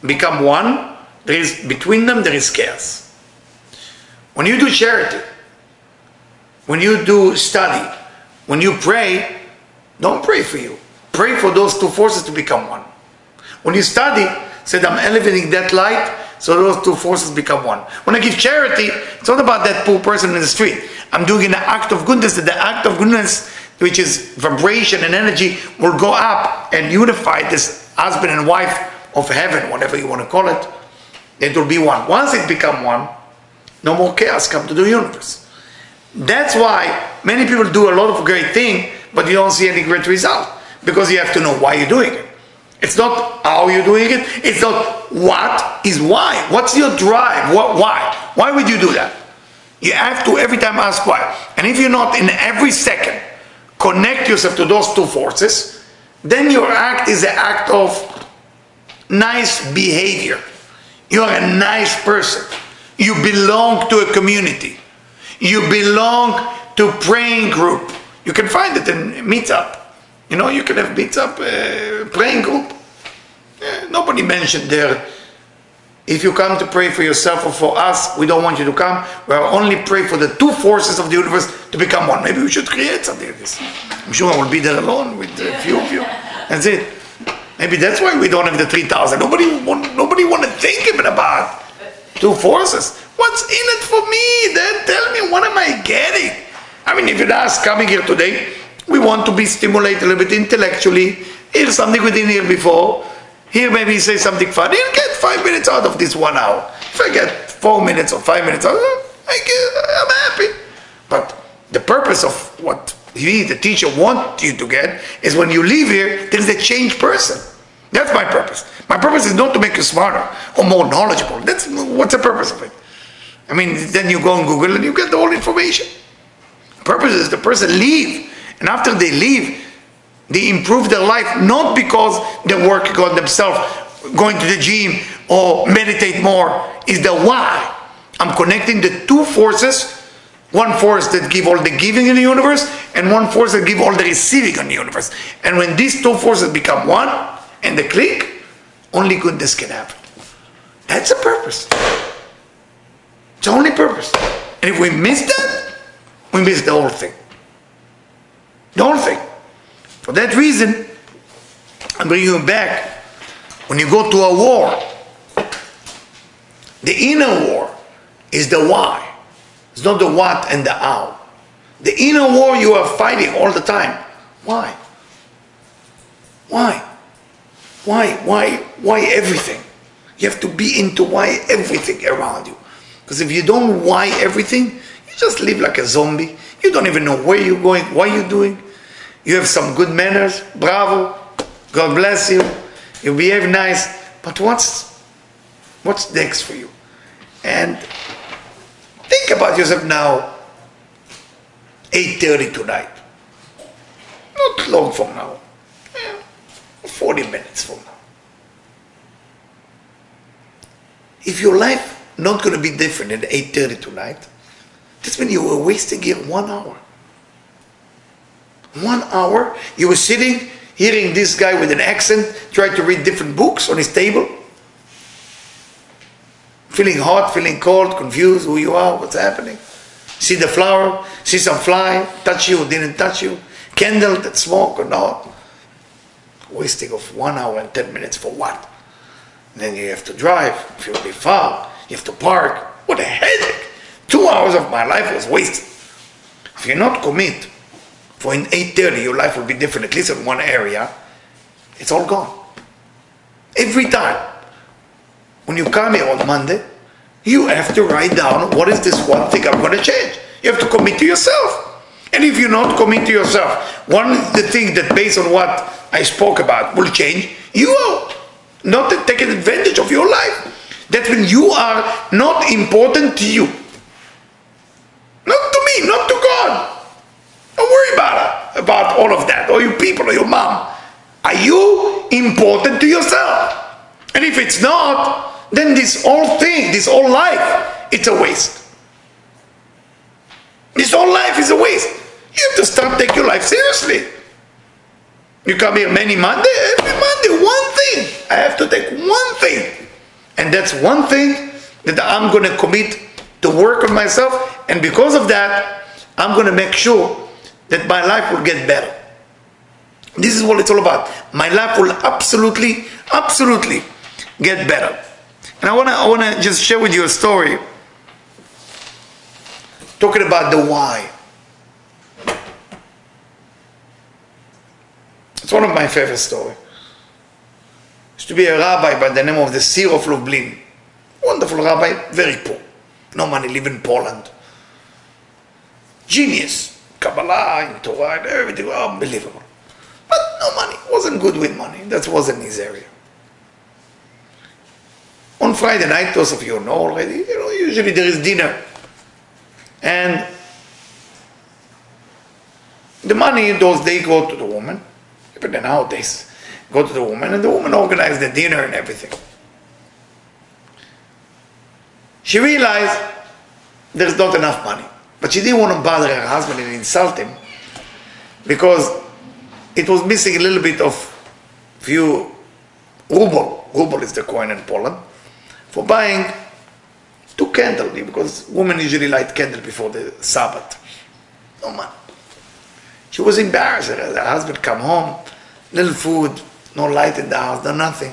become one, there is between them there is chaos. When you do charity, when you do study, when you pray, don't pray for you. Pray for those two forces to become one. When you study, said I'm elevating that light so those two forces become one. When I give charity, it's not about that poor person in the street. I'm doing an act of goodness, that the act of goodness, which is vibration and energy, will go up and unify this husband and wife of heaven, whatever you want to call it. It will be one. Once it become one, no more chaos come to the universe. That's why many people do a lot of great thing, but you don't see any great result because you have to know why you're doing it. It's not how you're doing it. It's not what is why. What's your drive? What, why? Why would you do that? You have to every time ask why. And if you're not in every second connect yourself to those two forces, then your act is an act of nice behavior. You are a nice person. You belong to a community. You belong to praying group. You can find it in Meetup. You know, you can have Meetup uh, praying group. Nobody mentioned there. If you come to pray for yourself or for us, we don't want you to come. We are only pray for the two forces of the universe to become one. Maybe we should create something like this. I'm sure I will be there alone with a few of you. That's it. Maybe that's why we don't have the 3,000. Nobody want, nobody want to think even about two forces. What's in it for me? Then tell me, what am I getting? I mean, if you'd ask coming here today, we want to be stimulated a little bit intellectually. Here's something we didn't hear before. Here maybe say something funny. You get five minutes out of this one hour. If I get four minutes or five minutes I get, I'm happy. But the purpose of what he, the teacher, want you to get is when you leave here, there's a changed person. That's my purpose. My purpose is not to make you smarter or more knowledgeable. That's what's the purpose of it. I mean, then you go on Google and you get the whole information. The purpose is the person leave and after they leave, they improve their life not because they work on themselves, going to the gym or meditate more, is the why. I'm connecting the two forces, one force that give all the giving in the universe, and one force that give all the receiving in the universe. And when these two forces become one, and they click, only goodness can happen. That's the purpose. It's the only purpose. And if we miss that, we miss the whole thing. The whole thing. For that reason, I'm bringing you back. When you go to a war, the inner war is the why. It's not the what and the how. The inner war you are fighting all the time. Why? Why? Why? Why? Why everything? You have to be into why everything around you. Because if you don't why everything, you just live like a zombie. You don't even know where you're going, what you're doing. You have some good manners, bravo. God bless you. You behave nice. But what's what's next for you? And think about yourself now. 8.30 tonight. Not long from now. 40 minutes from now. If your life not going to be different at 8.30 tonight, that's when you were wasting your one hour. One hour, you were sitting, hearing this guy with an accent trying to read different books on his table. Feeling hot, feeling cold, confused who you are, what's happening. See the flower, see some fly, touch you, didn't touch you. Candle that smoke or not. Wasting of one hour and ten minutes for what? then you have to drive, if you'll be far, you have to park. What a headache! Two hours of my life was wasted. If you're not commit, for in 8.30 your life will be different, at least in one area, it's all gone. Every time. When you come here on Monday, you have to write down what is this one thing I'm going to change. You have to commit to yourself. And if you not commit to yourself, one the thing that based on what I spoke about will change, you are not taking advantage of your life. That when you are not important to you. Not to me, not to God. Don't worry about it, about all of that, or you people, or your mom. Are you important to yourself? And if it's not, then this whole thing, this whole life, it's a waste. This whole life is a waste. You have to start taking your life seriously. You come here many Monday, every Monday, one thing. I have to take one thing. And that's one thing that I'm going to commit to work on myself. And because of that, I'm going to make sure that my life will get better. This is what it's all about. My life will absolutely, absolutely get better. And I want to I want to just share with you a story talking about the why. It's one of my favorite stories. Used to be a rabbi by the name of the Seer of Lublin. Wonderful rabbi, very poor. No money, live in Poland. Genius. Kabbalah, in Torah, and everything, unbelievable. But no money, wasn't good with money. That wasn't his area. On Friday night, those of you know already, you know, usually there is dinner. And the money those days go to the woman, even nowadays, go to the woman, and the woman organized the dinner and everything. She realized there's not enough money. But she didn't want to bother her husband and insult him because it was missing a little bit of few ruble. Ruble is the coin in Poland for buying two candles because women usually light candle before the Sabbath. No money. She was embarrassed. Her husband come home, little food, no light in the house, no nothing.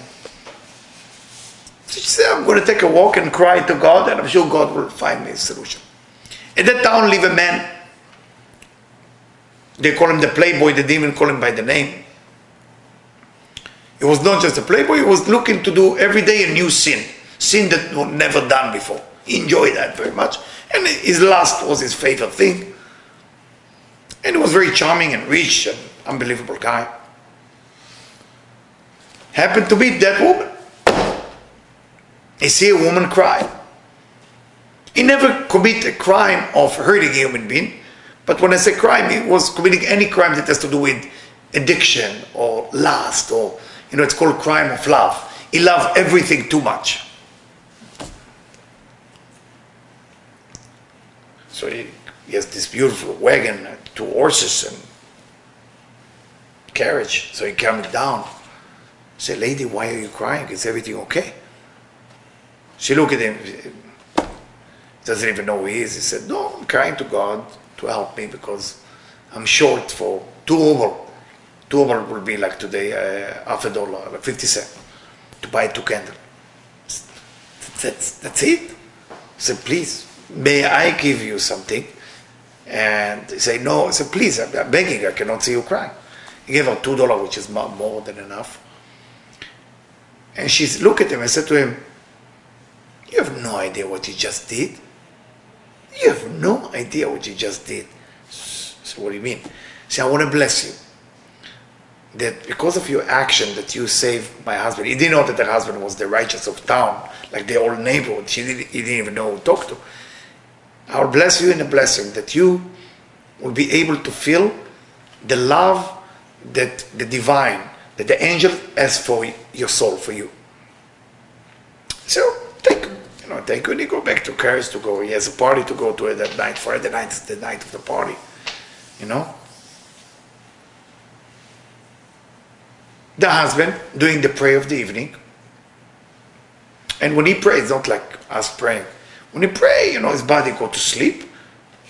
So she said, I'm going to take a walk and cry to God, and I'm sure God will find me a solution. In that town live a man. They call him the playboy, they didn't even call him by the name. He was not just a playboy, he was looking to do every day a new sin. Sin that was never done before. He enjoyed that very much. And his lust was his favorite thing. And he was very charming and rich and unbelievable guy. Happened to meet that woman. He see a woman cry. He never commit a crime of hurting a human being, but when I say crime, he was committing any crime that has to do with addiction or lust or, you know, it's called crime of love. He loved everything too much. So he, he has this beautiful wagon, uh, two horses and carriage. So he comes down. Say, lady, why are you crying? Is everything okay? She looked at him, doesn't even know who he is. He said, no, I'm crying to God to help me because I'm short for two ruble. Two ruble will be like today uh, half a dollar, like 50 cents, to buy two candles. That's, that's it. He said, please, may I give you something? And he said, no. I said, please, I'm, begging, I cannot see you crying. He gave her two dollars, which is more than enough. And she looked at him and said to him, you have no idea what you just did. You have no idea what you just did. So what do you mean? See, I want to bless you. That because of your action that you saved my husband. He didn't know that her husband was the righteous of town, like the old neighborhood. Didn't, he didn't even know who to talk to. I will bless you in a blessing that you will be able to feel the love that the divine, that the angel has for your soul, for you. So you know, when he go back to Paris to go. He has a party to go to that night. For Friday night the night of the party. You know? The husband doing the prayer of the evening. And when he prays, not like us praying. When he pray, you know, his body go to sleep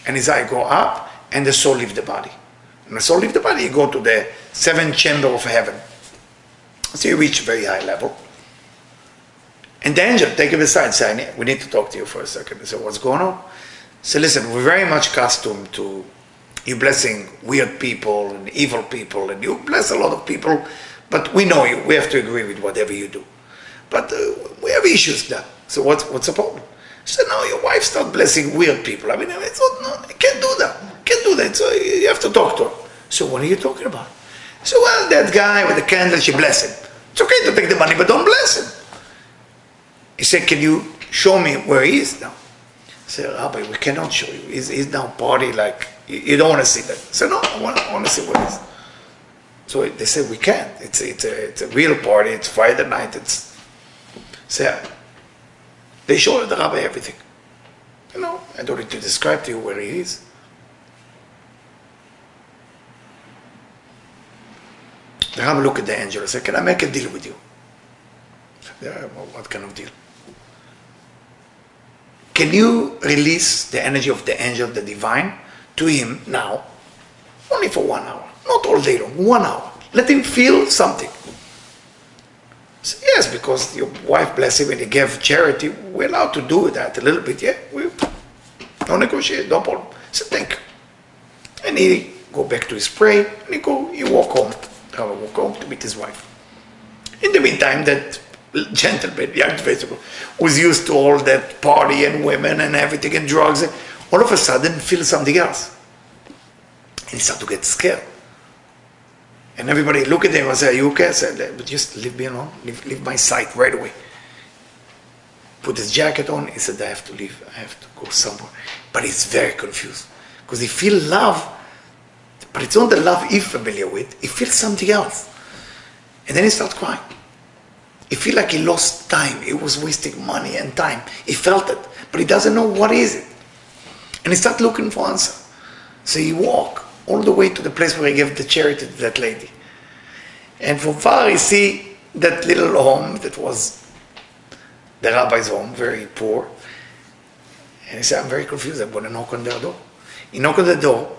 and his eye go up and the soul leave the body. And the soul leave the body, you go to the seventh chamber of heaven. So you reach very high level. And the angel take him aside, say, we need to talk to you for a second. He said, what's going on? So listen, we're very much accustomed to you blessing weird people and evil people, and you bless a lot of people, but we know you. We have to agree with whatever you do. But uh, we have issues now. So what's, what's the problem? He said, no, your wife start blessing weird people. I mean, I thought, no, I can't do that. Can't do that, so you have to talk to her. So what are you talking about? So well, that guy with the candle, she bless him. It's okay to take the money, but don't bless him. He said, can you show me where he is now? I said, Rabbi, we cannot show you. He's, he's now party like, you, don't want to see that. I said, no, I want, I want to see where he is. So they said, we can't. It's, it's, a, it's a real party. It's Friday night. It's, so they showed the rabbi everything. You know, I don't need to describe to you where he is. The rabbi looked at the angel and said, Can I make a deal with you? Said, yeah, well, what kind of deal? Can you release the energy of the angel, the divine, to him now? Only for one hour. Not all day long, one hour. Let him feel something. Said, yes, because your wife bless him and he gave charity. We're allowed to do that a little bit. Yeah, we don't negotiate, no problem. Said, thank you. And he go back to his prayer and he go, he walk home. Rabbi walk home to meet his wife. In the meantime, that gentleman, young vegetable, was used to all that party and women and everything and drugs. All of a sudden, feel something else. And he started to get scared. And everybody look at him and say, are you okay? I said, but just leave me alone. Leave, leave my sight right away. Put his jacket on. He said, I have to leave. I have to go somewhere. But he's very confused. Because he feel love, but it's not the love he's familiar with. He feels something else. And then he starts crying. He feel like he lost time. He was wasting money and time. He felt it. But he doesn't know what is it. And he start looking for answer. So he walk all the way to the place where he gave the charity to that lady. And from far he see that little home that was the rabbi's home, very poor. And he said, I'm very confused, I'm going to knock on their door. He knocked on the door,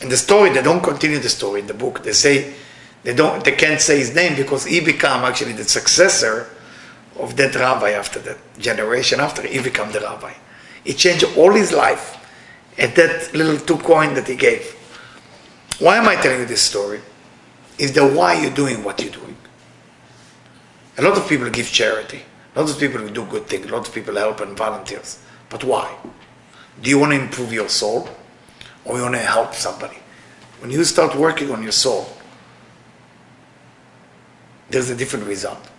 and the story, they don't continue the story in the book. They say, they, don't, they can't say his name because he become actually the successor of that rabbi after that generation after he become the rabbi. He changed all his life at that little two coin that he gave. Why am I telling you this story? Is the why you're doing what you're doing. A lot of people give charity. A lot of people do good things. A lot of people help and volunteers. But why? Do you want to improve your soul? Or you want to help somebody? When you start working on your soul, there's a different result.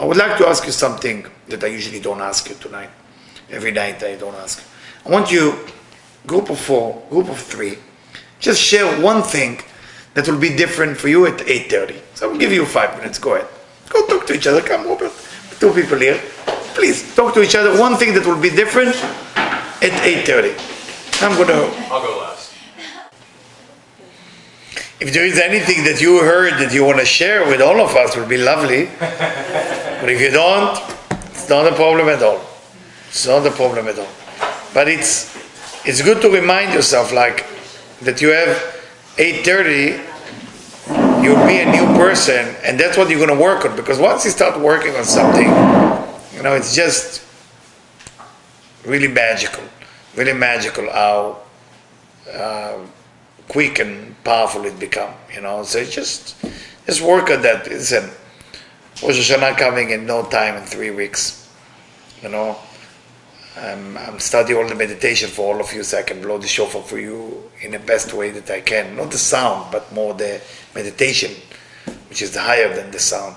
I would like to ask you something that I usually don't ask you tonight. Every night I don't ask. I want you, group of four, group of three, just share one thing that will be different for you at 8.30. So I will give you five minutes. Go ahead. Go talk to each other. Come, Robert. Two people here. Please talk to each other. One thing that will be different at 8.30. I'm going to... I'll go. If there is anything that you heard that you want to share with all of us, it would be lovely. but if you don't, it's not a problem at all. It's not a problem at all. But it's it's good to remind yourself like that you have 8.30 you'll be a new person and that's what you're going to work on because once you start working on something you know it's just really magical really magical how uh, quick and powerful it become you know so just just work on that listen Rosh Hashanah coming in no time in three weeks you know I'm, I'm studying all the meditation for all of you so I can blow the shofar for you in the best way that I can. Not the sound, but more the meditation, which is higher than the sound.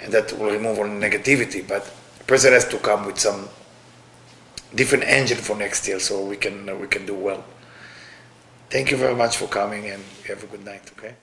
And that will remove all negativity. But the person has to come with some different engine for next year so we can, we can do well. Thank you very much for coming and have a good night, okay?